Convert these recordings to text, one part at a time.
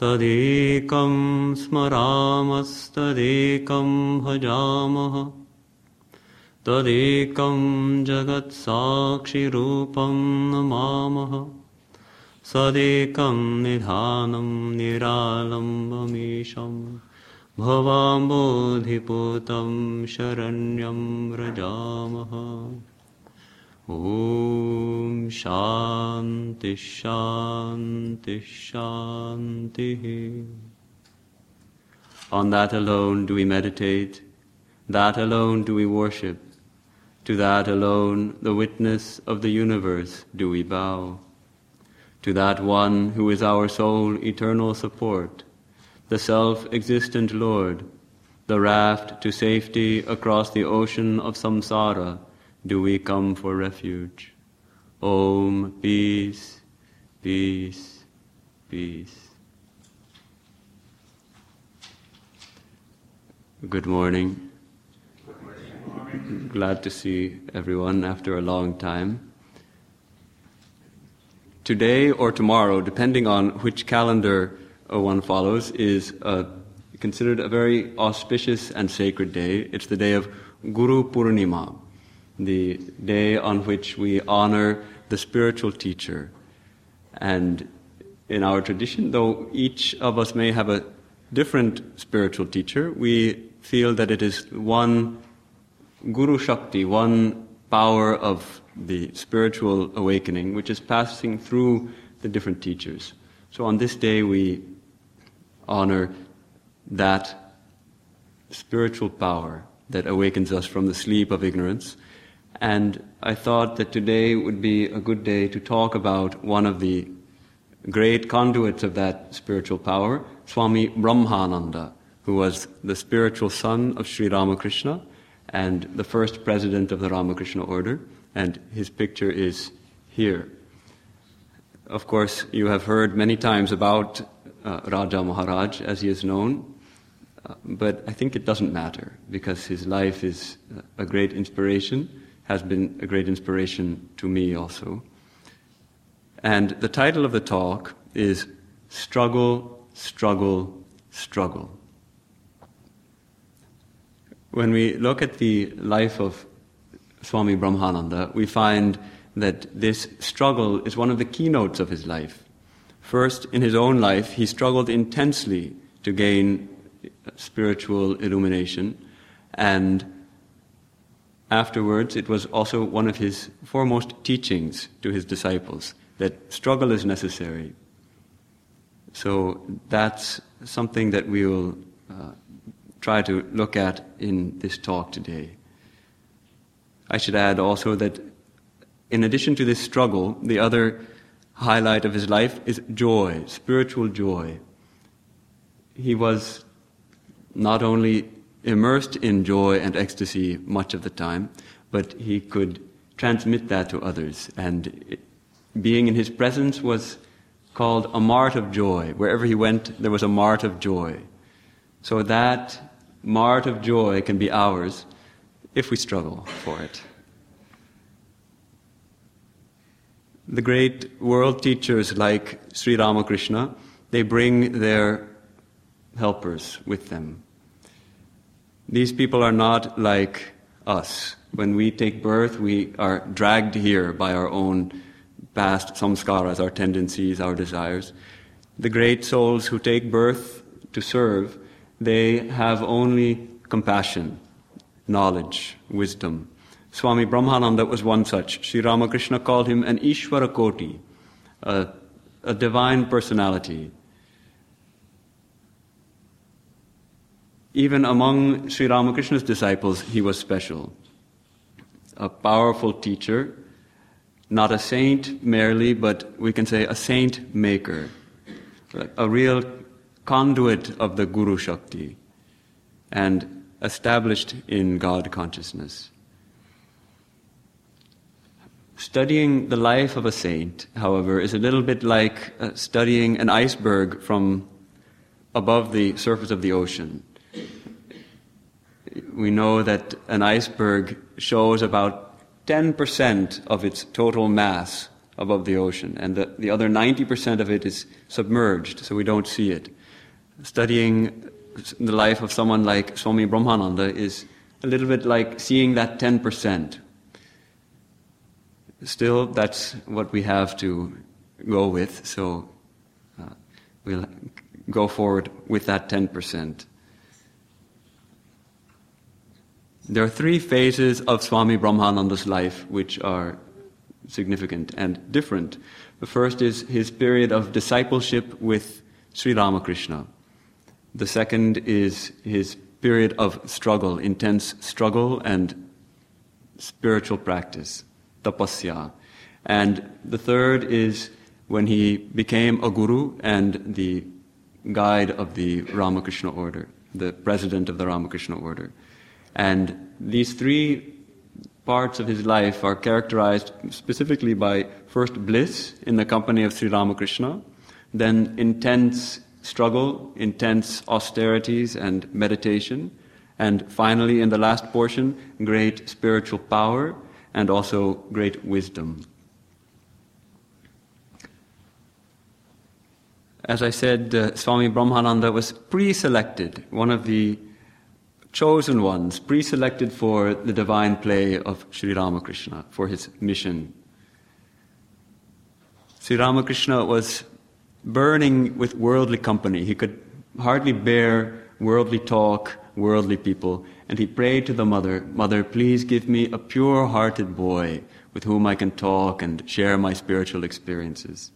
तदेकं स्मरामस्तदेकं भजामः। तदेकं जगत्साक्षिरूपं नमामः। सदेकं निधानं निरालम्बमीशं। भवाम्बोधिपूतं शरण्यं व्रजामः Om Shanti Shanti Shanti. On that alone do we meditate, that alone do we worship, to that alone, the witness of the universe, do we bow. To that one who is our sole eternal support, the self existent Lord, the raft to safety across the ocean of samsara do we come for refuge. Om, peace, peace, peace. Good morning. Glad to see everyone after a long time. Today or tomorrow, depending on which calendar one follows, is uh, considered a very auspicious and sacred day. It's the day of Guru Purnima the day on which we honor the spiritual teacher. And in our tradition, though each of us may have a different spiritual teacher, we feel that it is one Guru Shakti, one power of the spiritual awakening, which is passing through the different teachers. So on this day, we honor that spiritual power that awakens us from the sleep of ignorance and I thought that today would be a good day to talk about one of the great conduits of that spiritual power, Swami Brahmananda, who was the spiritual son of Sri Ramakrishna and the first president of the Ramakrishna order. And his picture is here. Of course, you have heard many times about uh, Raja Maharaj, as he is known, uh, but I think it doesn't matter because his life is a great inspiration has been a great inspiration to me also. And the title of the talk is Struggle, Struggle, Struggle. When we look at the life of Swami Brahmananda, we find that this struggle is one of the keynotes of his life. First, in his own life, he struggled intensely to gain spiritual illumination, and Afterwards, it was also one of his foremost teachings to his disciples that struggle is necessary. So that's something that we will uh, try to look at in this talk today. I should add also that in addition to this struggle, the other highlight of his life is joy, spiritual joy. He was not only immersed in joy and ecstasy much of the time, but he could transmit that to others. And being in his presence was called a mart of joy. Wherever he went, there was a mart of joy. So that mart of joy can be ours if we struggle for it. The great world teachers like Sri Ramakrishna, they bring their helpers with them. These people are not like us. When we take birth, we are dragged here by our own past samskaras, our tendencies, our desires. The great souls who take birth to serve, they have only compassion, knowledge, wisdom. Swami Brahmananda was one such. Sri Ramakrishna called him an Ishvara Koti, a, a divine personality. Even among Sri Ramakrishna's disciples, he was special. A powerful teacher, not a saint merely, but we can say a saint maker, a real conduit of the Guru Shakti, and established in God consciousness. Studying the life of a saint, however, is a little bit like uh, studying an iceberg from above the surface of the ocean we know that an iceberg shows about 10% of its total mass above the ocean, and the, the other 90% of it is submerged, so we don't see it. Studying the life of someone like Swami Brahmananda is a little bit like seeing that 10%. Still, that's what we have to go with, so uh, we'll go forward with that 10%. There are three phases of Swami Brahmananda's life which are significant and different. The first is his period of discipleship with Sri Ramakrishna. The second is his period of struggle, intense struggle and spiritual practice, tapasya. And the third is when he became a guru and the guide of the Ramakrishna order, the president of the Ramakrishna order. And these three parts of his life are characterized specifically by first bliss in the company of Sri Ramakrishna, then intense struggle, intense austerities and meditation, and finally, in the last portion, great spiritual power and also great wisdom. As I said, uh, Swami Brahmananda was pre selected, one of the chosen ones, pre selected for the divine play of Sri Ramakrishna, for his mission. Sri Ramakrishna was burning with worldly company. He could hardly bear worldly talk, worldly people, and he prayed to the mother, Mother, please give me a pure hearted boy with whom I can talk and share my spiritual experiences.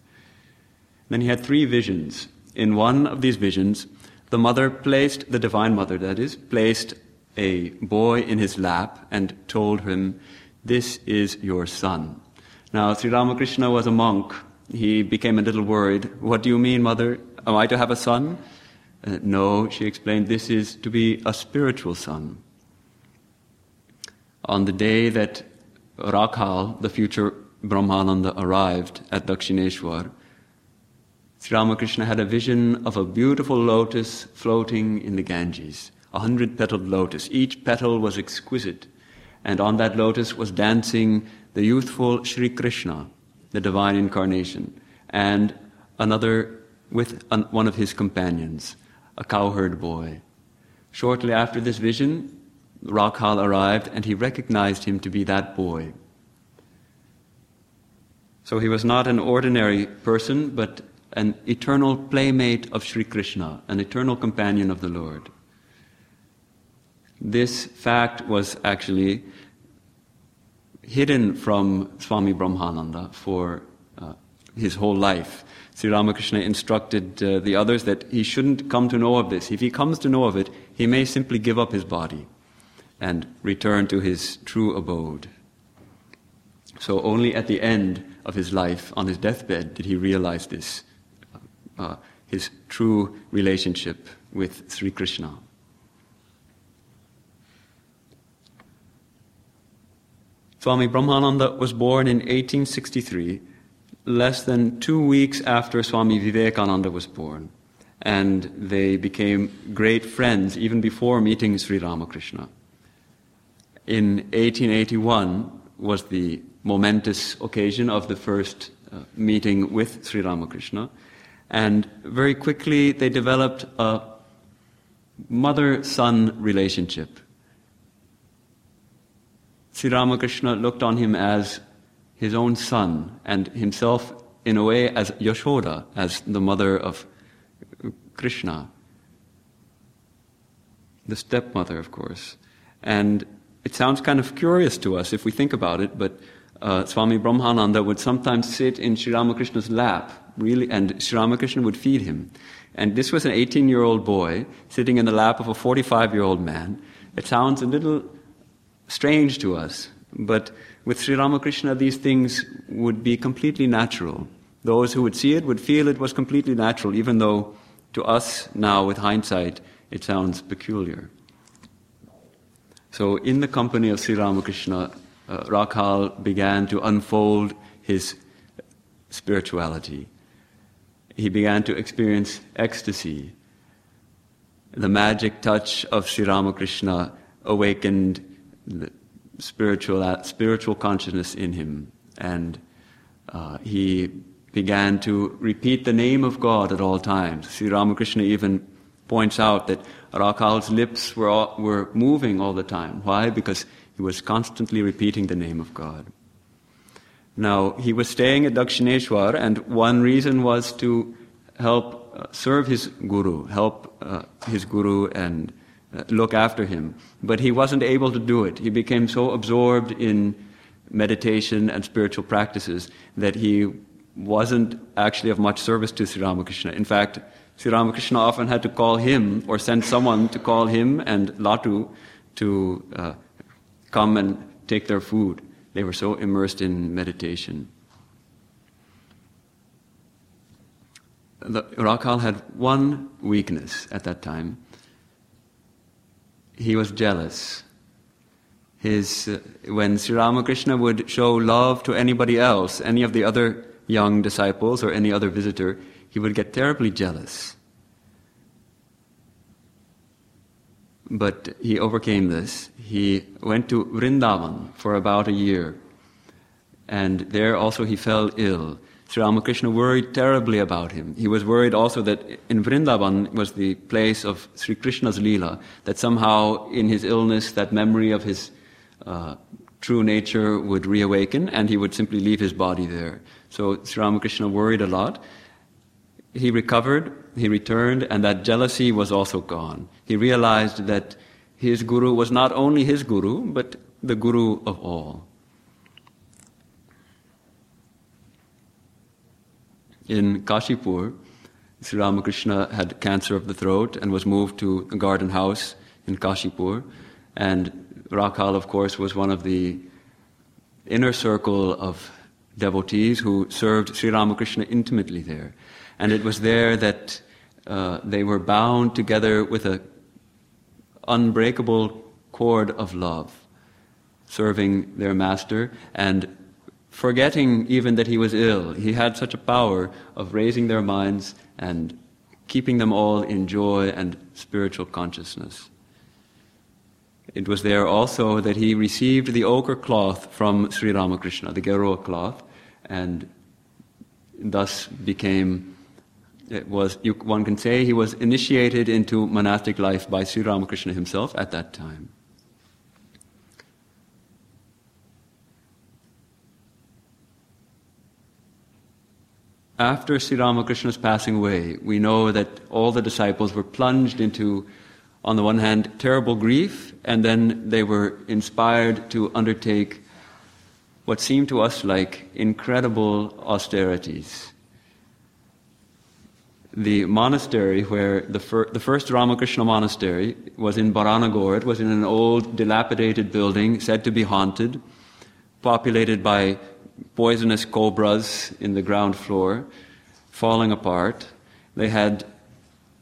Then he had three visions. In one of these visions, the mother placed, the Divine Mother that is, placed a boy in his lap and told him, This is your son. Now, Sri Ramakrishna was a monk. He became a little worried. What do you mean, mother? Am I to have a son? Uh, no, she explained, this is to be a spiritual son. On the day that Rakhal, the future Brahmananda, arrived at Dakshineshwar, Sri Ramakrishna had a vision of a beautiful lotus floating in the Ganges, a hundred petaled lotus. Each petal was exquisite, and on that lotus was dancing the youthful Sri Krishna, the divine incarnation, and another with one of his companions, a cowherd boy. Shortly after this vision, Rakhal arrived and he recognized him to be that boy. So he was not an ordinary person, but an eternal playmate of Sri Krishna, an eternal companion of the Lord. This fact was actually hidden from Swami Brahmananda for uh, his whole life. Sri Ramakrishna instructed uh, the others that he shouldn't come to know of this. If he comes to know of it, he may simply give up his body and return to his true abode. So only at the end of his life, on his deathbed, did he realize this uh, his true relationship with Sri Krishna. Swami Brahmananda was born in 1863, less than two weeks after Swami Vivekananda was born, and they became great friends even before meeting Sri Ramakrishna. In 1881 was the momentous occasion of the first uh, meeting with Sri Ramakrishna. And very quickly, they developed a mother son relationship. Sri Ramakrishna looked on him as his own son, and himself, in a way, as Yashoda, as the mother of Krishna, the stepmother, of course. And it sounds kind of curious to us if we think about it, but uh, Swami Brahmananda would sometimes sit in Sri Ramakrishna's lap really, and Sri Ramakrishna would feed him. And this was an 18 year old boy sitting in the lap of a 45 year old man. It sounds a little strange to us, but with Sri Ramakrishna, these things would be completely natural. Those who would see it would feel it was completely natural, even though to us now, with hindsight, it sounds peculiar. So, in the company of Sri Ramakrishna, uh, Rakhal began to unfold his spirituality he began to experience ecstasy. The magic touch of Sri Ramakrishna awakened the spiritual, spiritual consciousness in him. And Uh, he began to repeat the name of God at all times. Sri Ramakrishna even points out that Rakhal's lips were, all, were moving all the time. Why? Because he was constantly repeating the name of God. Now, he was staying at Dakshineshwar, and one reason was to help uh, serve his guru, help uh, his guru and uh, look after him. But he wasn't able to do it. He became so absorbed in meditation and spiritual practices that he wasn't actually of much service to Sri Ramakrishna. In fact, Sri Ramakrishna often had to call him or send someone to call him and Latu to uh, come and take their food. They were so immersed in meditation. The, had one weakness at that time. He was jealous. His, uh, when Sri Ramakrishna would show love to anybody else, any of the other young disciples or any other visitor, he would get terribly jealous. But he overcame this. He went to Vrindavan for about a year. And there also he fell ill. Sri Ramakrishna worried terribly about him. He was worried also that in Vrindavan was the place of Sri Krishna's Leela, that somehow in his illness that memory of his uh, true nature would reawaken and he would simply leave his body there. So Sri Ramakrishna worried a lot. He recovered, he returned, and that jealousy was also gone. He realized that his guru was not only his guru, but the guru of all. In Kashipur, Sri Ramakrishna had cancer of the throat and was moved to a garden house in Kashipur. And Rakhal, of course, was one of the inner circle of devotees who served Sri Ramakrishna intimately there. And it was there that uh, they were bound together with an unbreakable cord of love, serving their master and forgetting even that he was ill. He had such a power of raising their minds and keeping them all in joy and spiritual consciousness. It was there also that he received the ochre cloth from Sri Ramakrishna, the Geruva cloth, and thus became it was you, one can say he was initiated into monastic life by Sri Ramakrishna himself at that time. After Sri Ramakrishna's passing away, we know that all the disciples were plunged into, on the one hand, terrible grief, and then they were inspired to undertake what seemed to us like incredible austerities. The monastery where the, fir- the first Ramakrishna monastery was in Baranagore, it was in an old dilapidated building said to be haunted, populated by poisonous cobras in the ground floor, falling apart. They had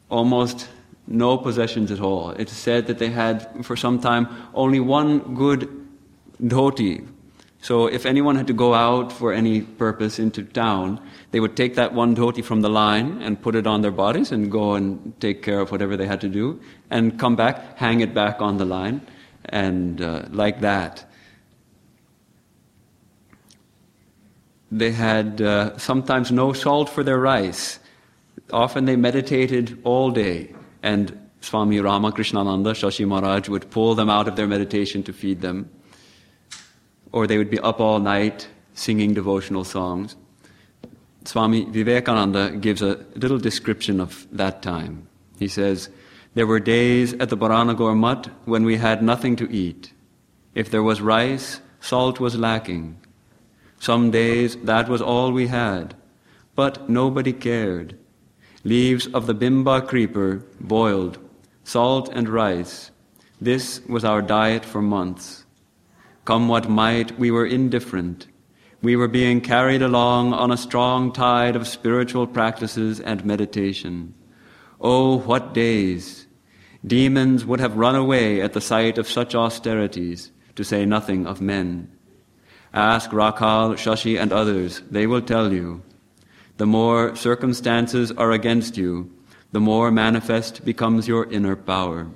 almost no possessions at all. It's said that they had, for some time, only one good dhoti, so if anyone had to go out for any purpose into town, they would take that one dhoti from the line and put it on their bodies and go and take care of whatever they had to do and come back, hang it back on the line, and uh, like that. They had uh, sometimes no salt for their rice. Often they meditated all day, and Swami Ramakrishnananda, Shashi Maharaj, would pull them out of their meditation to feed them or they would be up all night singing devotional songs. Swami Vivekananda gives a little description of that time. He says, There were days at the Baranagore Mutt when we had nothing to eat. If there was rice, salt was lacking. Some days that was all we had. But nobody cared. Leaves of the bimba creeper boiled, salt and rice. This was our diet for months. Come what might, we were indifferent. We were being carried along on a strong tide of spiritual practices and meditation. Oh, what days! Demons would have run away at the sight of such austerities, to say nothing of men. Ask Rakhal, Shashi, and others, they will tell you. The more circumstances are against you, the more manifest becomes your inner power.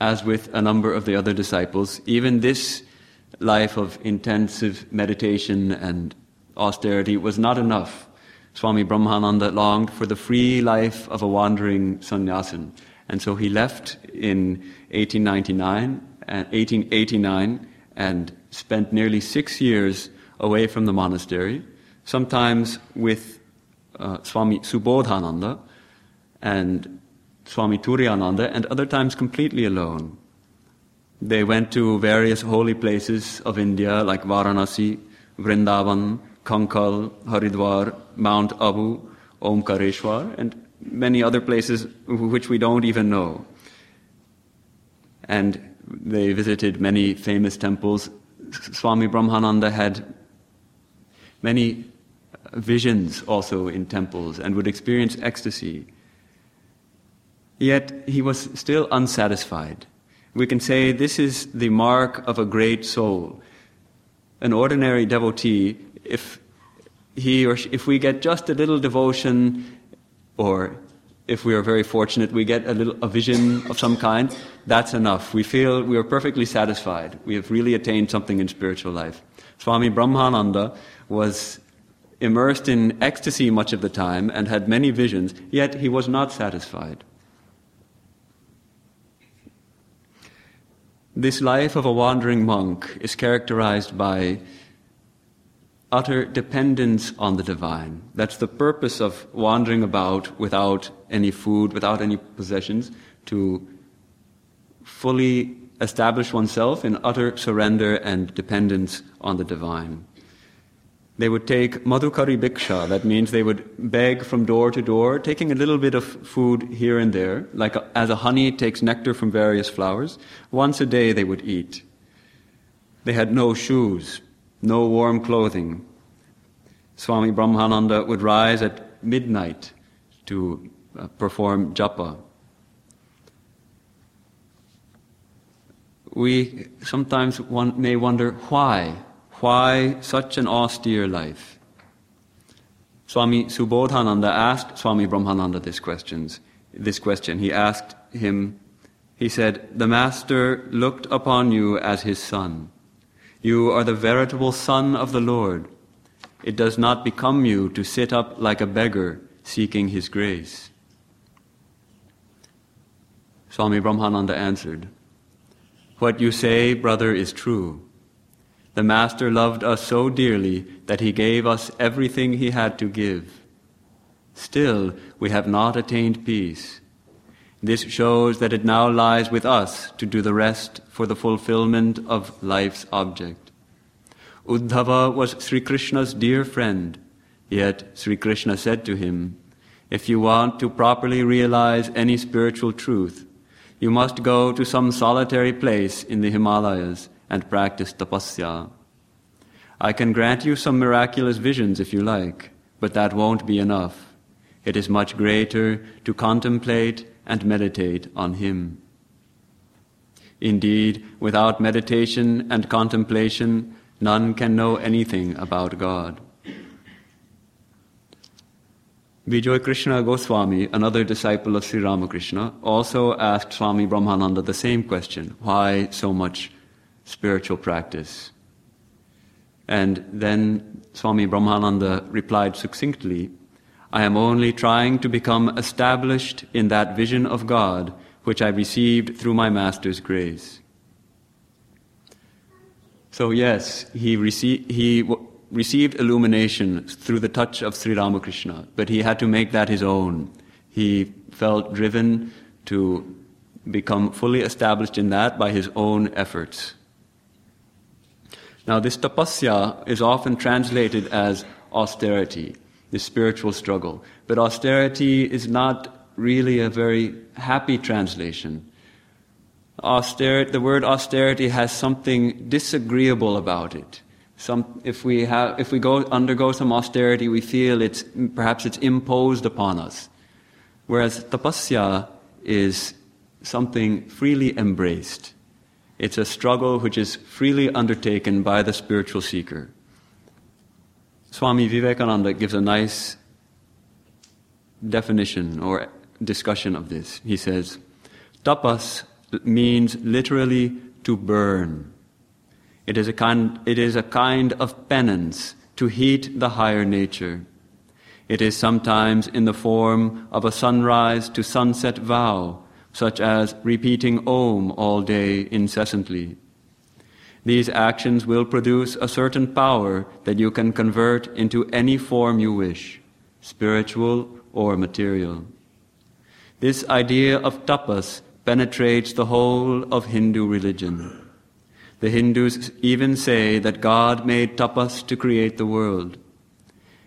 As with a number of the other disciples, even this life of intensive meditation and austerity was not enough. Swami Brahmananda longed for the free life of a wandering sannyasin. And so he left in 1899 and 1889 and spent nearly six years away from the monastery, sometimes with uh, Swami Subodhananda and Swami Turiyananda, and other times completely alone. They went to various holy places of India like Varanasi, Vrindavan, Kankal, Haridwar, Mount Abu, Omkareshwar, and many other places which we don't even know. And they visited many famous temples. Swami Brahmananda had many uh, visions also in temples and would experience ecstasy. Yet he was still unsatisfied. We can say this is the mark of a great soul. An ordinary devotee, if he or she, if we get just a little devotion, or if we are very fortunate, we get a little a vision of some kind, that's enough. We feel we are perfectly satisfied. We have really attained something in spiritual life. Swami Brahmananda was immersed in ecstasy much of the time and had many visions, yet he was not satisfied. This life of a wandering monk is characterized by utter dependence on the divine. That's the purpose of wandering about without any food, without any possessions, to fully establish oneself in utter surrender and dependence on the divine. They would take madhukari bhiksha, that means they would beg from door to door, taking a little bit of food here and there, like a, as a honey takes nectar from various flowers. Once a day they would eat. They had no shoes, no warm clothing. Swami Brahmananda would rise at midnight to uh, perform japa. We sometimes one may wonder why why such an austere life? Swami Subodhananda asked Swami Brahmananda this questions, this question. He asked him, he said, The Master looked upon you as his son. You are the veritable son of the Lord. It does not become you to sit up like a beggar seeking his grace. Swami Brahmananda answered, What you say, brother, is true. The Master loved us so dearly that he gave us everything he had to give. Still, we have not attained peace. This shows that it now lies with us to do the rest for the fulfillment of life's object. Uddhava was Sri Krishna's dear friend, yet Sri Krishna said to him, If you want to properly realize any spiritual truth, you must go to some solitary place in the Himalayas and practice tapasya. I can grant you some miraculous visions if you like, but that won't be enough. It is much greater to contemplate and meditate on Him. Indeed, without meditation and contemplation, none can know anything about God. Vijay Krishna Goswami, another disciple of Sri Ramakrishna, also asked Swami Brahmananda the same question why so much spiritual practice. And then Swami Brahmananda replied succinctly, I am only trying to become established in that vision of God which I received through my Master's grace. So, yes, he, rece- he w- received illumination through the touch of Sri Ramakrishna, but he had to make that his own. He felt driven to become fully established in that by his own efforts. Now, this tapasya is often translated as austerity, the spiritual struggle. But austerity is not really a very happy translation. Austerity, the word austerity has something disagreeable about it. Some, if we have, if we go undergo some austerity, we feel it's perhaps it's imposed upon us. Whereas tapasya is something freely embraced. It's a struggle which is freely undertaken by the spiritual seeker. Swami Vivekananda gives a nice definition or discussion of this. He says, Tapas means literally to burn. It is a kind, it is a kind of penance to heat the higher nature. It is sometimes in the form of a sunrise to sunset vow, such as repeating Om all day incessantly. These actions will produce a certain power that you can convert into any form you wish, spiritual or material. This idea of tapas penetrates the whole of Hindu religion. The Hindus even say that God made tapas to create the world.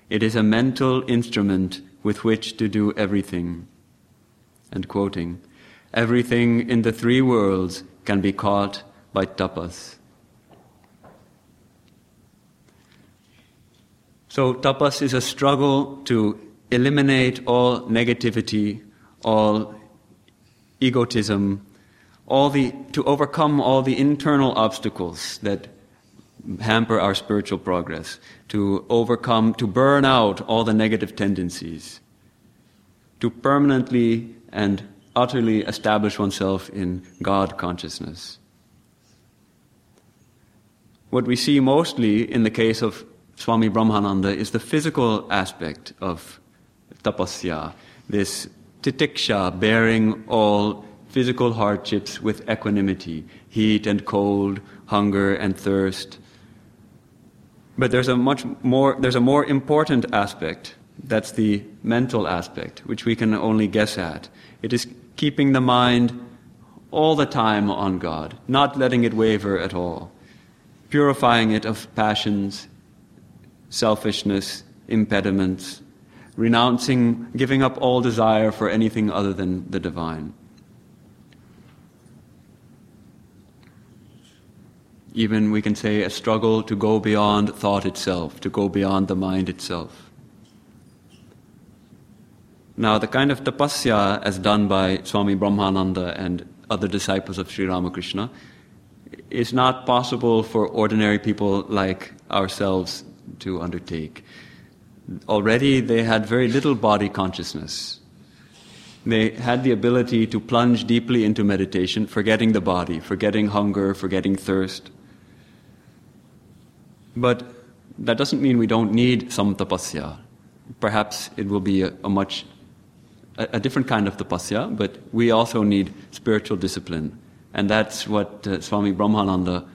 It is a mental instrument with which to do everything. And quoting, everything in the three worlds can be caught by tapas. So, tapas is a struggle to eliminate all negativity, all egotism, all the, to overcome all the internal obstacles that hamper our spiritual progress, to overcome, to burn out all the negative tendencies, to permanently and utterly establish oneself in God consciousness. What we see mostly in the case of Swami Brahmananda is the physical aspect of tapasya, this titiksha, bearing all physical hardships with equanimity, heat and cold, hunger and thirst. But there's a much more, there's a more important aspect. That's the mental aspect, which we can only guess at. It is keeping the mind all the time on God, not letting it waver at all, purifying it of passions, selfishness, impediments, renouncing, giving up all desire for anything other than the divine. Even we can say a struggle to go beyond thought itself, to go beyond the mind itself. Now, the kind of tapasya as done by Swami Brahmananda and other disciples of Sri Ramakrishna is not possible for ordinary people like ourselves to undertake. Already they had very little body consciousness. They had the ability to plunge deeply into meditation, forgetting the body, forgetting hunger, forgetting thirst. But that doesn't mean we don't need some tapasya. Perhaps it will be a, a much a, a, different kind of tapasya, but we also need spiritual discipline. And that's what uh, Swami Brahmananda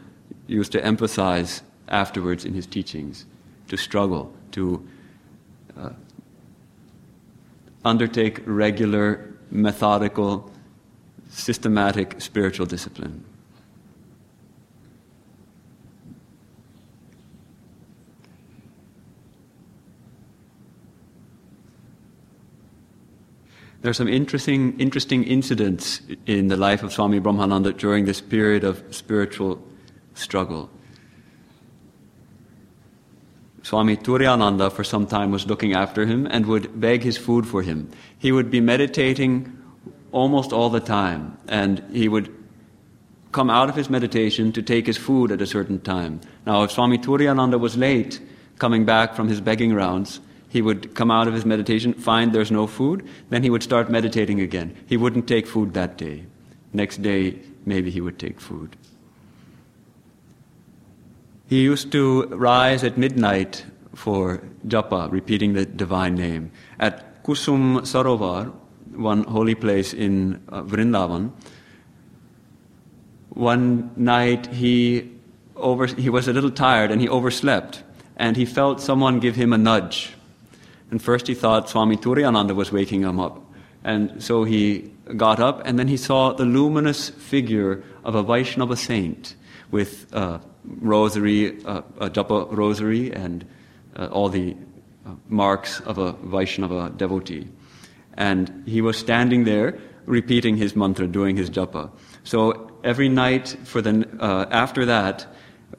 used to emphasize afterwards in his teachings to struggle, to uh, undertake regular, methodical, systematic spiritual discipline. There are some interesting, interesting incidents in the life of Swami Brahmananda during this period of spiritual struggle. Swami Turiyananda for some time was looking after him and would beg his food for him. He would be meditating almost all the time, and he would come out of his meditation to take his food at a certain time. Now, if Swami Turiyananda was late coming back from his begging rounds, he would come out of his meditation, find there's no food, then he would start meditating again. He wouldn't take food that day. Next day, maybe he would take food. He used to rise at midnight for japa, repeating the divine name. At Kusum Sarovar, one holy place in uh, Vrindavan, one night he, over, he was a little tired and he overslept, and he felt someone give him a nudge. And first he thought Swami Turiyananda was waking him up. And so he got up, and then he saw the luminous figure of a Vaishnava saint with uh, rosary, uh, a japa rosary, and uh, all the uh, marks of a Vaishnava devotee. And he was standing there repeating his mantra, doing his japa. So every night for the, uh, after that,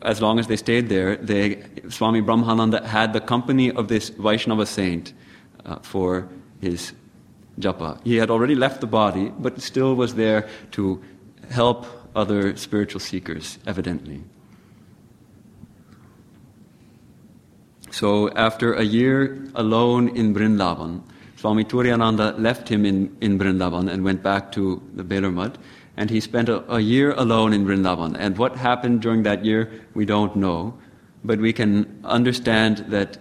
as long as they stayed there, they, Swami Brahmananda had the company of this Vaishnava saint uh, for his japa. He had already left the body, but still was there to help other spiritual seekers, evidently. So after a year alone in Brindavan, Swami Turiyananda left him in, in Brindavan and went back to the Belur. And he spent a, a year alone in Vrindavan. And what happened during that year, we don't know. But we can understand that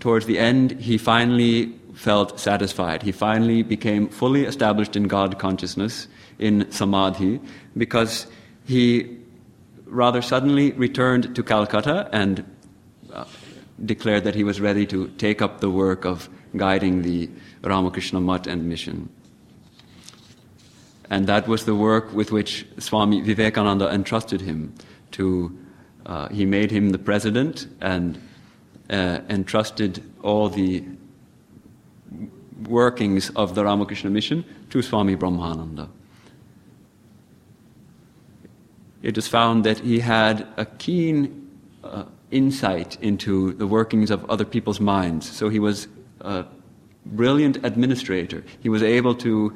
towards the end, he finally felt satisfied. He finally became fully established in God consciousness, in samadhi, because he rather suddenly returned to Calcutta and uh, declared that he was ready to take up the work of guiding the Ramakrishna Mutt and mission. And that was the work with which Swami Vivekananda entrusted him to. Uh, he made him the president and uh, entrusted all the workings of the Ramakrishna mission to Swami Brahmananda. It is found that he had a keen uh, insight into the workings of other people's minds. So he was a brilliant administrator. He was able to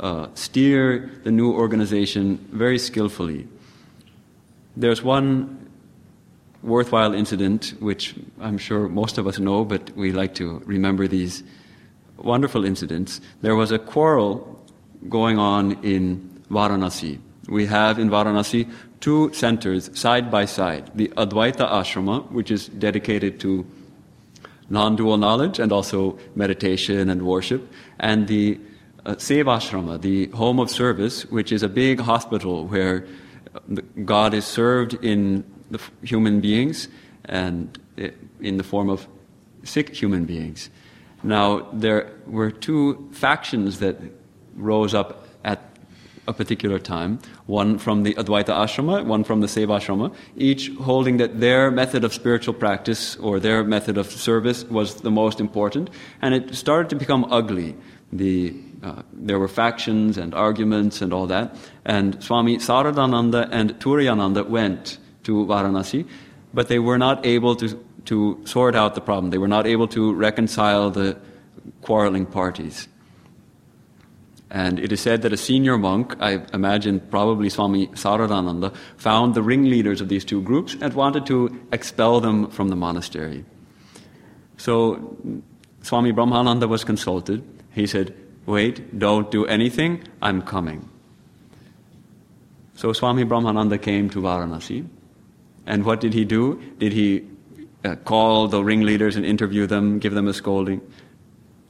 uh, steer the new organization very skillfully. There's one worthwhile incident, which I'm sure most of us know, but we like to remember these wonderful incidents. There was a quarrel going on in Varanasi. We have in Varanasi two centers side by side the Advaita Ashrama, which is dedicated to non dual knowledge and also meditation and worship, and the uh, Sevashrama, the home of service, which is a big hospital where God is served in the human beings and in the form of sick human beings. Now, there were two factions that rose up at a particular time one from the Advaita Ashrama, one from the Seva Ashrama, each holding that their method of spiritual practice or their method of service was the most important. And it started to become ugly. The, uh, there were factions and arguments and all that. And Swami Saradananda and Turiyananda went to Varanasi, but they were not able to, to sort out the problem. They were not able to reconcile the quarreling parties. And it is said that a senior monk, I imagine probably Swami Saradananda, found the ringleaders of these two groups and wanted to expel them from the monastery. So Swami Brahmananda was consulted. He said, Wait, don't do anything, I'm coming. So Swami Brahmananda came to Varanasi and what did he do? Did he uh, call the ringleaders and interview them, give them a scolding?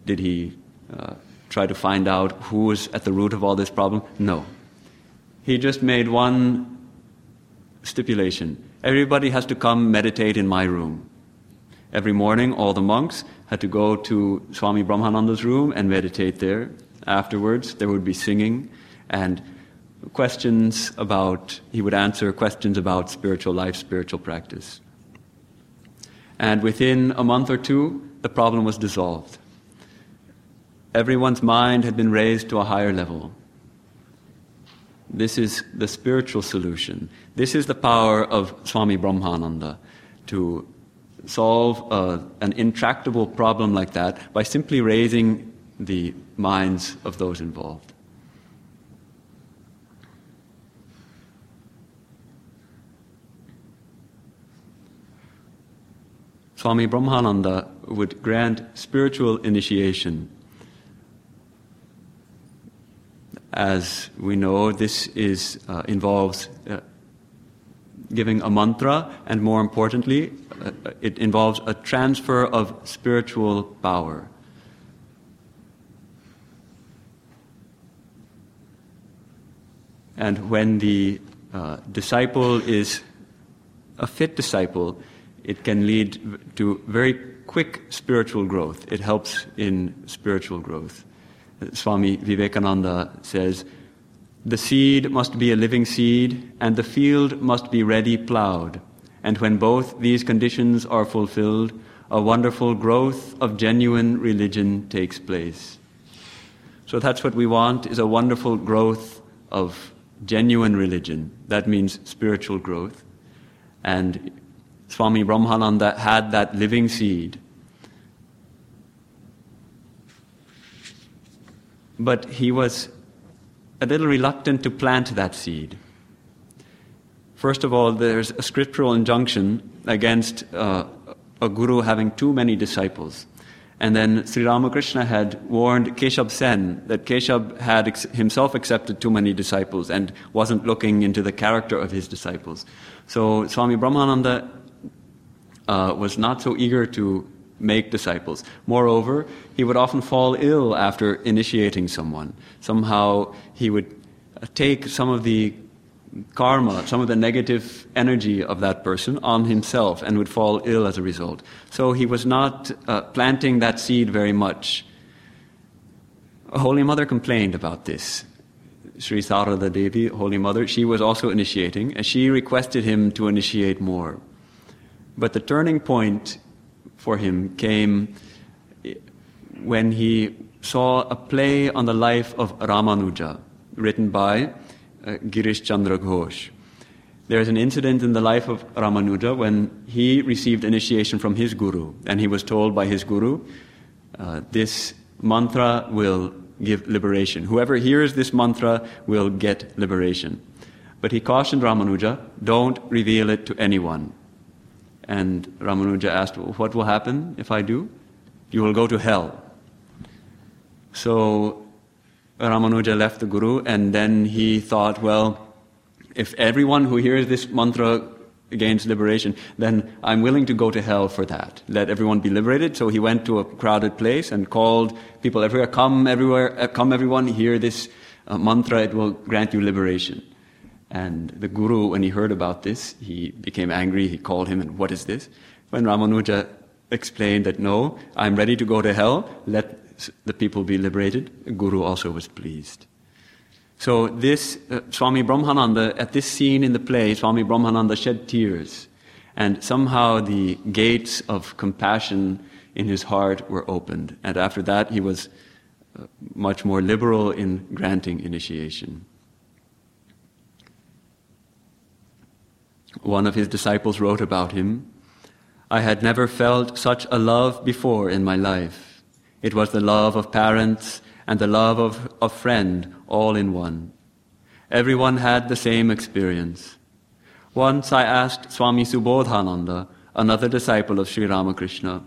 Did he uh, try to find out who was at the root of all this problem? No. He just made one stipulation everybody has to come meditate in my room. Every morning, all the monks had to go to Swami Brahmananda's room and meditate there. Afterwards, there would be singing, and questions about, he would answer questions about spiritual life, spiritual practice. And within a month or two, the problem was dissolved. Everyone's mind had been raised to a higher level. This is the spiritual solution. This is the power of Swami Brahmananda to solve a, an intractable problem like that by simply raising the minds of those involved. Swami Brahmananda would grant spiritual initiation. As we know, this is, uh, involves uh, giving a mantra, and more importantly, uh, it involves a transfer of spiritual power. And when the uh, disciple is a fit disciple, it can lead to very quick spiritual growth. It helps in spiritual growth. Swami Vivekananda says, The seed must be a living seed, and the field must be ready plowed. And when both these conditions are fulfilled, a wonderful growth of genuine religion takes place. So that's what we want is a wonderful growth of genuine religion. That means spiritual growth. And Swami Brahmananda had that living seed. But he was a little reluctant to plant that seed. First of all, there's a scriptural injunction against uh, a guru having too many disciples. And then Sri Ramakrishna had warned Keshab Sen that Keshab had ex- himself accepted too many disciples and wasn't looking into the character of his disciples. So Swami Brahmananda uh, was not so eager to make disciples. Moreover, he would often fall ill after initiating someone. Somehow he would take some of the karma, some of the negative energy of that person on himself and would fall ill as a result. So he was not uh, planting that seed very much. Holy Mother complained about this. Sri Sarada Devi, Holy Mother, she was also initiating, and she requested him to initiate more. But the turning point for him came when he saw a play on the life of Ramanuja, written by uh, Girish Chandra Ghosh. There's an incident in the life of Ramanuja when he received initiation from his guru, and he was told by his guru, uh, This mantra will give liberation. Whoever hears this mantra will get liberation. But he cautioned Ramanuja, Don't reveal it to anyone. And Ramanuja asked, well, What will happen if I do? You will go to hell. So Ramanuja left the Guru, and then he thought, well, if everyone who hears this mantra gains liberation, then I'm willing to go to hell for that. Let everyone be liberated. So he went to a crowded place and called people everywhere, come everywhere, uh, come everyone, hear this uh, mantra, it will grant you liberation. And the Guru, when he heard about this, he became angry. He called him, and what is this? When Ramanuja explained that no, I'm ready to go to hell, let the people be liberated, Guru also was pleased. So this uh, Swami Brahmananda, at this scene in the play, Swami Brahmananda shed tears, and somehow the gates of compassion in his heart were opened. And after that, he was uh, much more liberal in granting initiation. One of his disciples wrote about him I had never felt such a love before in my life. It was the love of parents and the love of a friend all in one. Everyone had the same experience. Once I asked Swami Subodhananda, another disciple of Sri Ramakrishna,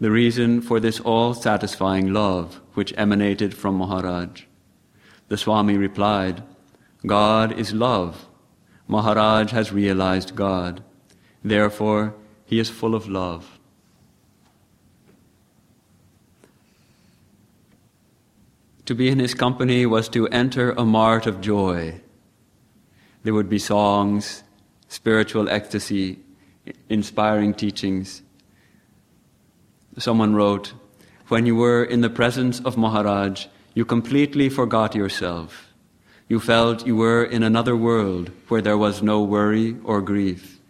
the reason for this all satisfying love which emanated from Maharaj. The Swami replied, God is love. Maharaj has realized God. Therefore, he is full of love. To be in his company was to enter a mart of joy. There would be songs, spiritual ecstasy, inspiring teachings. Someone wrote, When you were in the presence of Maharaj, you completely forgot yourself. You felt you were in another world where there was no worry or grief,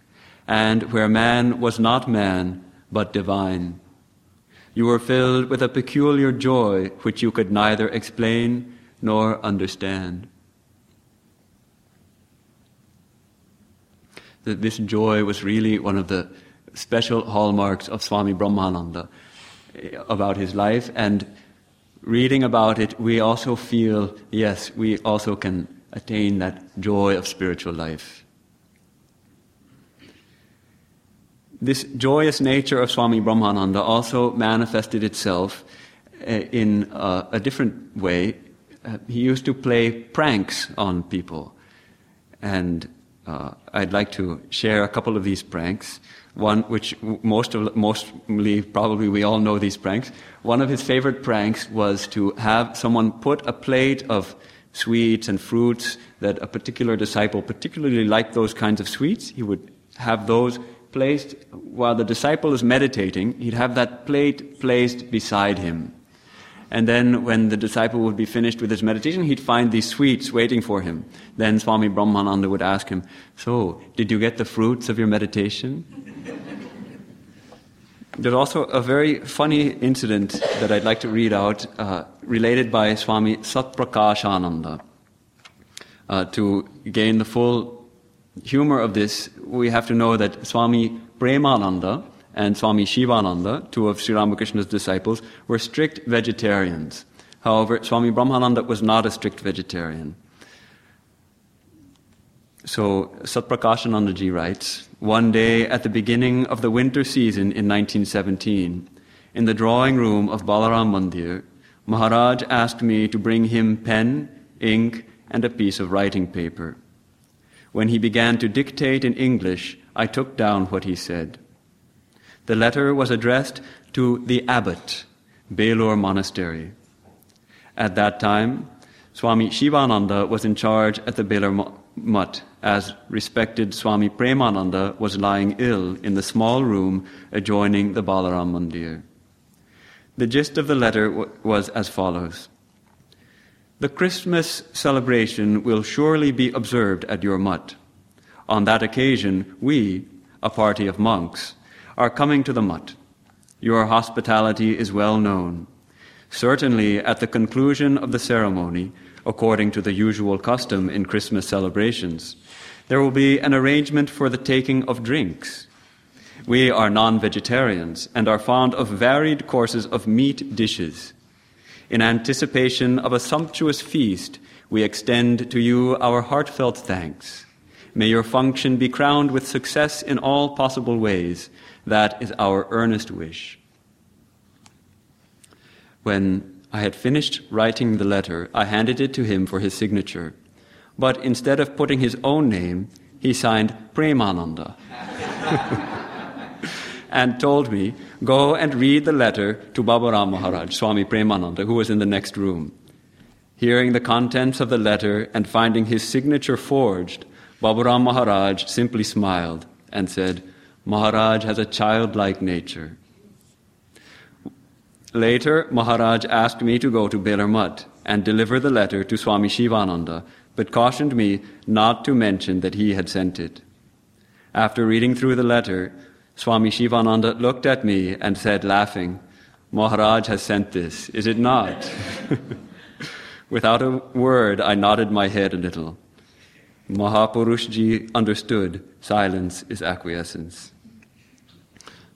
and where man was not man, but divine. You were filled with a peculiar joy which you could neither explain nor understand. That This joy was really one of the special hallmarks of Swami Brahmananda eh, about his life, and reading about it, we also feel yes, we also can attain that joy of spiritual life. This joyous nature of Swami Brahmananda also manifested itself uh, in uh, a different way. Uh, he used to play pranks on people. And uh, I'd like to share a couple of these pranks. One which most of, mostly, probably we all know these pranks. One of his favorite pranks was to have someone put a plate of sweets and fruits that a particular disciple particularly liked those kinds of sweets. He would have those placed, while the disciple is meditating, he'd have that plate placed beside him. And then when the disciple would be finished with his meditation, he'd find these sweets waiting for him. Then Swami Brahmananda would ask him, So, did you get the fruits of your meditation? There's also a very funny incident that I'd like to read out, uh, related by Swami Satprakashananda. Uh, to gain the full humor of this, we have to know that Swami Premananda and Swami Shivananda, two of Sri Ramakrishna's disciples, were strict vegetarians. However, Swami Brahmananda was not a strict vegetarian. So Satprakashanandaji writes, one day at the beginning of the winter season in 1917, in the drawing room of Balaram Mandir, Maharaj asked me to bring him pen, ink, and a piece of writing paper. When he began to dictate in English, I took down what he said. The letter was addressed to the abbot, Belur Monastery. At that time, Swami Shivananda was in charge at the Belur Mutt, as respected Swami Premananda was lying ill in the small room adjoining the Balaram Mandir. The gist of the letter was as follows The Christmas celebration will surely be observed at your mutt. On that occasion, we, a party of monks, are coming to the mutt. Your hospitality is well known. Certainly, at the conclusion of the ceremony, according to the usual custom in Christmas celebrations, there will be an arrangement for the taking of drinks we are non vegetarians and are fond of varied courses of meat dishes. In anticipation of a sumptuous feast, we extend to you our heartfelt thanks. May your function be crowned with success in all possible ways. That is our earnest wish. When I had finished writing the letter, I handed it to him for his signature. But instead of putting his own name, he signed Premananda. and told me, Go and read the letter to Baburam Maharaj, Swami Premananda, who was in the next room. Hearing the contents of the letter and finding his signature forged, Baburam Maharaj simply smiled and said, Maharaj has a childlike nature. Later, Maharaj asked me to go to Belur Mutt and deliver the letter to Swami Shivananda, but cautioned me not to mention that he had sent it. After reading through the letter, Swami Shivananda looked at me and said, laughing, Maharaj has sent this, is it not? Without a word, I nodded my head a little. Mahapurushji understood silence is acquiescence.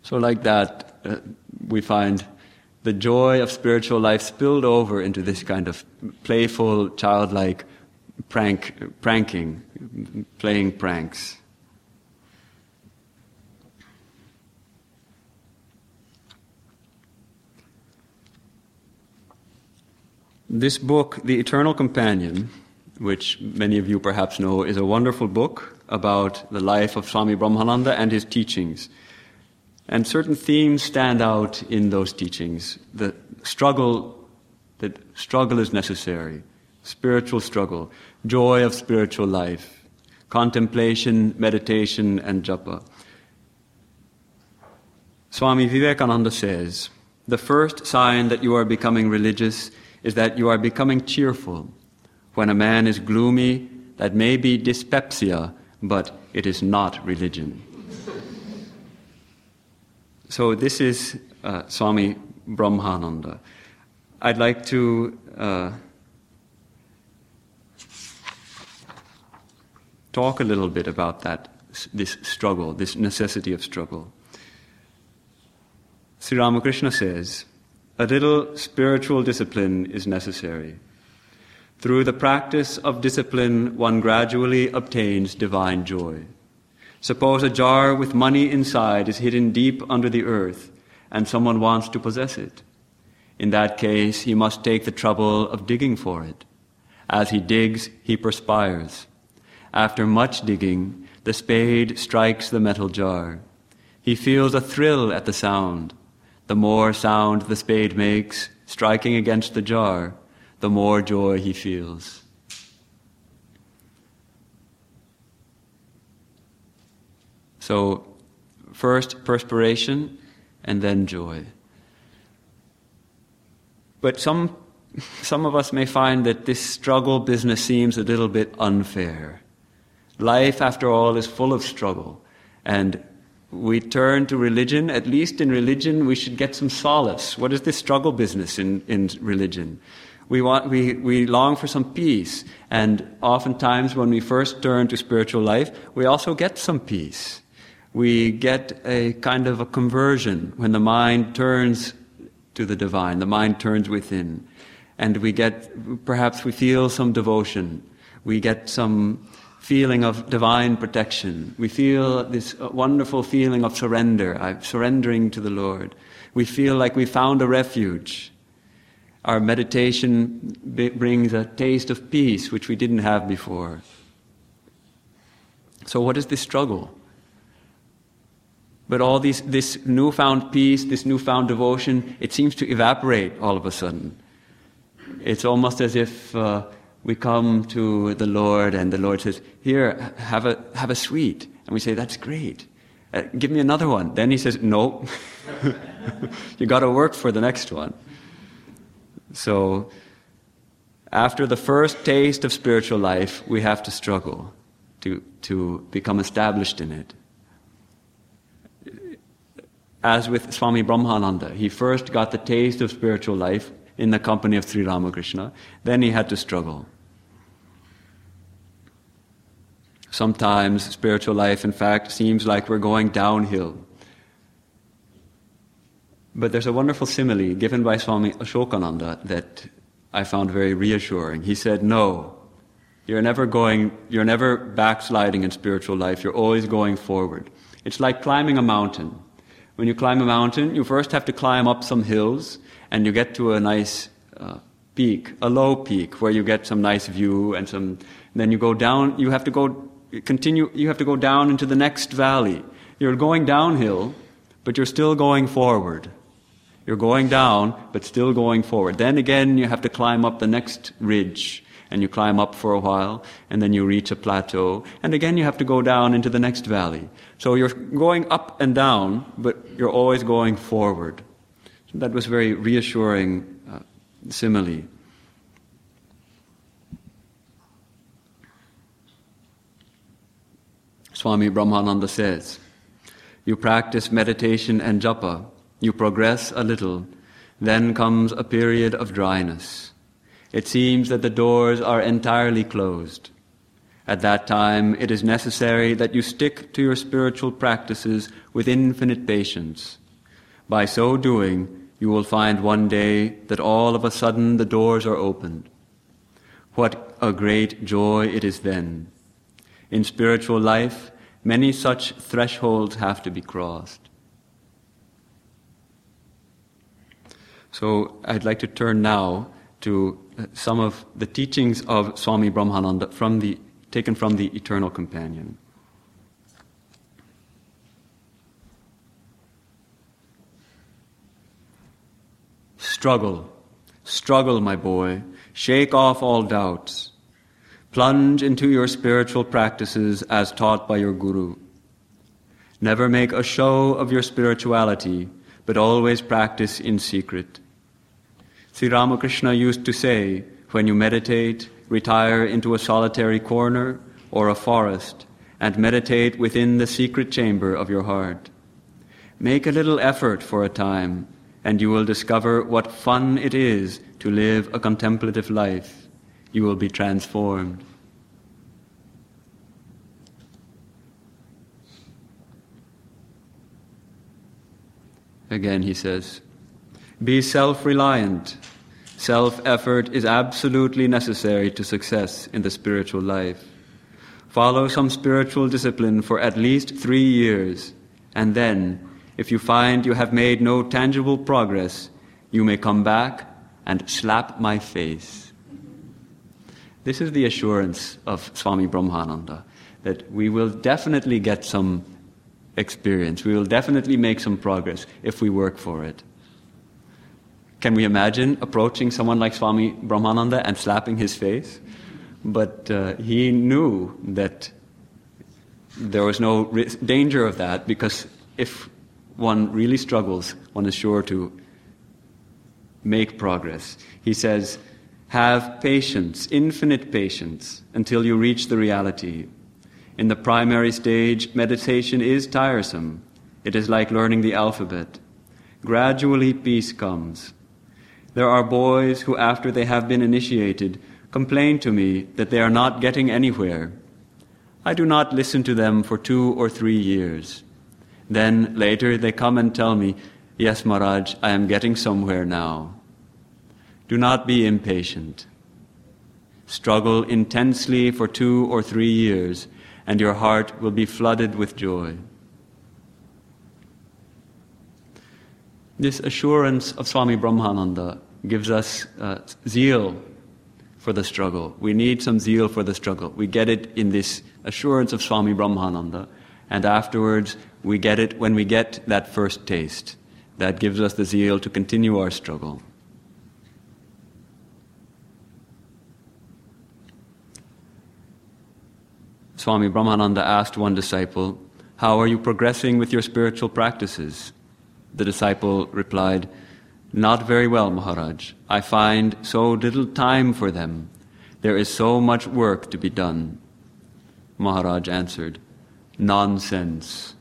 So, like that, uh, we find the joy of spiritual life spilled over into this kind of playful, childlike prank, pranking, playing pranks. This book, The Eternal Companion, which many of you perhaps know, is a wonderful book about the life of Swami Brahmananda and his teachings. And certain themes stand out in those teachings. The struggle, that struggle is necessary, spiritual struggle, joy of spiritual life, contemplation, meditation, and japa. Swami Vivekananda says, the first sign that you are becoming religious is that you are becoming cheerful. When a man is gloomy, that may be dyspepsia, but it is not religion. so, this is uh, Swami Brahmananda. I'd like to uh, talk a little bit about that, this struggle, this necessity of struggle. Sri Ramakrishna says, a little spiritual discipline is necessary. Through the practice of discipline, one gradually obtains divine joy. Suppose a jar with money inside is hidden deep under the earth and someone wants to possess it. In that case, he must take the trouble of digging for it. As he digs, he perspires. After much digging, the spade strikes the metal jar. He feels a thrill at the sound the more sound the spade makes, striking against the jar, the more joy he feels. So, first perspiration and then joy. But some, some of us may find that this struggle business seems a little bit unfair. Life, after all, is full of struggle. And we turn to religion, at least in religion, we should get some solace. What is this struggle business in, in religion? We, want, we, we long for some peace. And oftentimes, when we first turn to spiritual life, we also get some peace. We get a kind of a conversion when the mind turns to the divine, the mind turns within. And we get, perhaps we feel some devotion. We get some feeling of divine protection. We feel this uh, wonderful feeling of surrender. I'm surrendering to the Lord. We feel like we found a refuge. Our meditation b- brings a taste of peace which we didn't have before. So, what is this struggle? But all these, this newfound peace, this newfound devotion, it seems to evaporate all of a sudden. It's almost as if uh, we come to the Lord and the Lord says, Here, have a, have a sweet. And we say, That's great. Uh, give me another one. Then he says, No. you got to work for the next one. So, after the first taste of spiritual life, we have to struggle to, to become established in it. As with Swami Brahmananda, he first got the taste of spiritual life in the company of Sri Ramakrishna, then he had to struggle. Sometimes spiritual life, in fact, seems like we're going downhill. But there's a wonderful simile given by Swami Ashokananda that I found very reassuring. He said, No, you're never going, you're never backsliding in spiritual life, you're always going forward. It's like climbing a mountain. When you climb a mountain, you first have to climb up some hills, and you get to a nice uh, peak, a low peak, where you get some nice view and some. Then you go down. You have to go continue, you have to go down into the next valley. You're going downhill, but you're still going forward. You're going down, but still going forward. Then again, you have to climb up the next ridge, and you climb up for a while, and then you reach a plateau, and again you have to go down into the next valley. So you're going up and down, but you're always going forward. So that was very reassuring uh, simile. Swami Brahmananda says, You practice meditation and japa, you progress a little, then comes a period of dryness. It seems that the doors are entirely closed. At that time, it is necessary that you stick to your spiritual practices with infinite patience. By so doing, you will find one day that all of a sudden the doors are opened. What a great joy it is then. In spiritual life, Many such thresholds have to be crossed. So I'd like to turn now to some of the teachings of Swami Brahmananda from the, taken from the Eternal Companion. Struggle, struggle, my boy. Shake off all doubts. Plunge into your spiritual practices as taught by your Guru. Never make a show of your spirituality, but always practice in secret. Sri Ramakrishna used to say, when you meditate, retire into a solitary corner or a forest and meditate within the secret chamber of your heart. Make a little effort for a time, and you will discover what fun it is to live a contemplative life you will be transformed. Again, he says, Be self reliant. Self effort is absolutely necessary to success in the spiritual life. Follow some spiritual discipline for at least three years, and then, if you find you have made no tangible progress, you may come back and slap my face. This is the assurance of Swami Brahmananda that we will definitely get some experience. We will definitely make some progress if we work for it. Can we imagine approaching someone like Swami Brahmananda and slapping his face? But uh, he knew that there was no danger of that because if one really struggles, one is sure to make progress. He says, have patience, infinite patience, until you reach the reality. In the primary stage, meditation is tiresome. It is like learning the alphabet. Gradually, peace comes. There are boys who, after they have been initiated, complain to me that they are not getting anywhere. I do not listen to them for two or three years. Then, later, they come and tell me, Yes, Maharaj, I am getting somewhere now. Do not be impatient. Struggle intensely for two or three years, and your heart will be flooded with joy. This assurance of Swami Brahmananda gives us uh, zeal for the struggle. We need some zeal for the struggle. We get it in this assurance of Swami Brahmananda, and afterwards we get it when we get that first taste. That gives us the zeal to continue our struggle. Swami Brahmananda asked one disciple, How are you progressing with your spiritual practices? The disciple replied, Not very well, Maharaj. I find so little time for them. There is so much work to be done. Maharaj answered, Nonsense.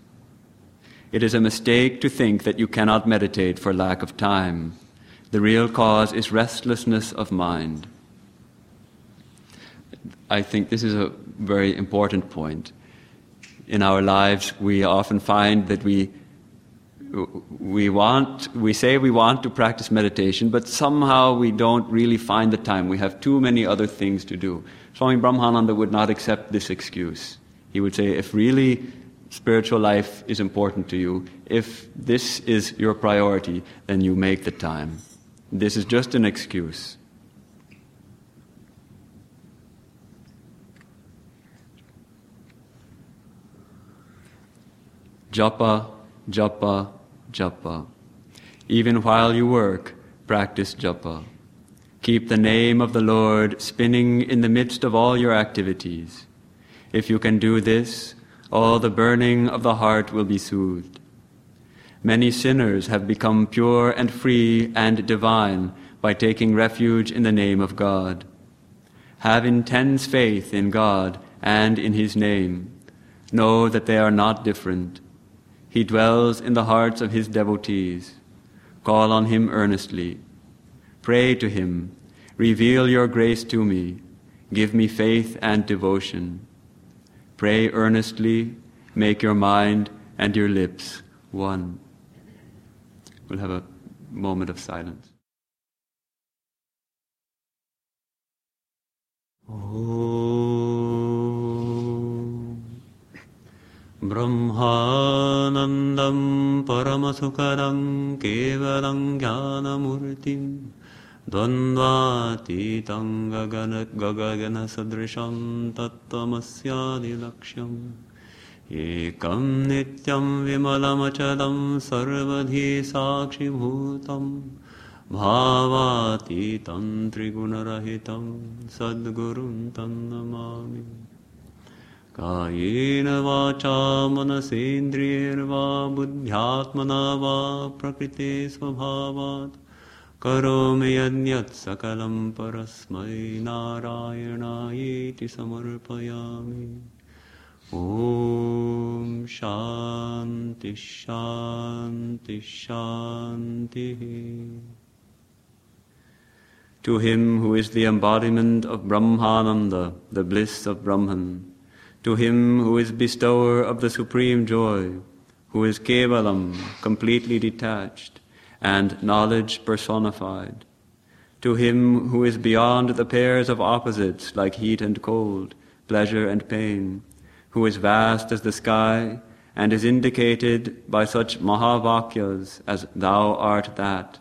It is a mistake to think that you cannot meditate for lack of time. The real cause is restlessness of mind. I think this is a very important point. In our lives, we often find that we we want we say we want to practice meditation, but somehow we don't really find the time. We have too many other things to do. Swami Brahmananda would not accept this excuse. He would say, if really spiritual life is important to you, if this is your priority, then you make the time. This is just an excuse. Japa, japa, japa. Even while you work, practice japa. Keep the name of the Lord spinning in the midst of all your activities. If you can do this, all the burning of the heart will be soothed. Many sinners have become pure and free and divine by taking refuge in the name of God. Have intense faith in God and in His name. Know that they are not different. He dwells in the hearts of his devotees. Call on him earnestly. Pray to him. Reveal your grace to me. Give me faith and devotion. Pray earnestly. Make your mind and your lips one. We'll have a moment of silence. Oh. ब्रह्मानन्दं परमसुखदं केवलं ज्ञानमूर्तिं द्वन्द्वातीतं गगन गगनसदृशं तत्त्वमस्यादिलक्ष्यम्। एकं नित्यं विमलमचलं सर्वधी साक्षिभूतं भावातीतं त्रिगुणरहितं सद्गुरुं तन्नमामि कायेन वाचा मनसेन्द्रियैर्वा बुद्ध्यात्मना वा प्रकृते स्वभावात् करोमि यद्यत् सकलं परस्मै नारायणायेति समर्पयामि ॐ शान्ति शान्ति शान्तिः To him who is the embodiment of Brahmananda, the bliss of Brahman, to him who is bestower of the supreme joy, who is Kevalam, completely detached, and knowledge personified, to him who is beyond the pairs of opposites like heat and cold, pleasure and pain, who is vast as the sky, and is indicated by such Mahavakyas as Thou art that,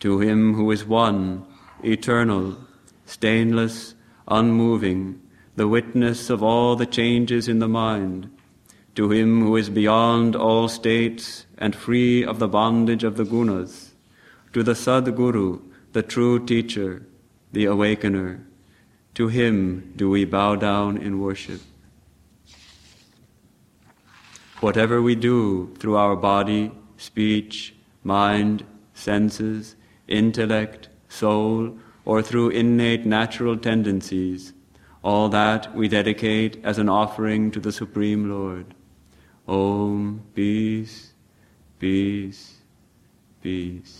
to him who is one, eternal, stainless, unmoving, the witness of all the changes in the mind, to him who is beyond all states and free of the bondage of the gunas, to the Sadguru, the true teacher, the awakener, to him do we bow down in worship. Whatever we do through our body, speech, mind, senses, intellect, soul, or through innate natural tendencies, all that we dedicate as an offering to the Supreme Lord. Om, peace, peace, peace.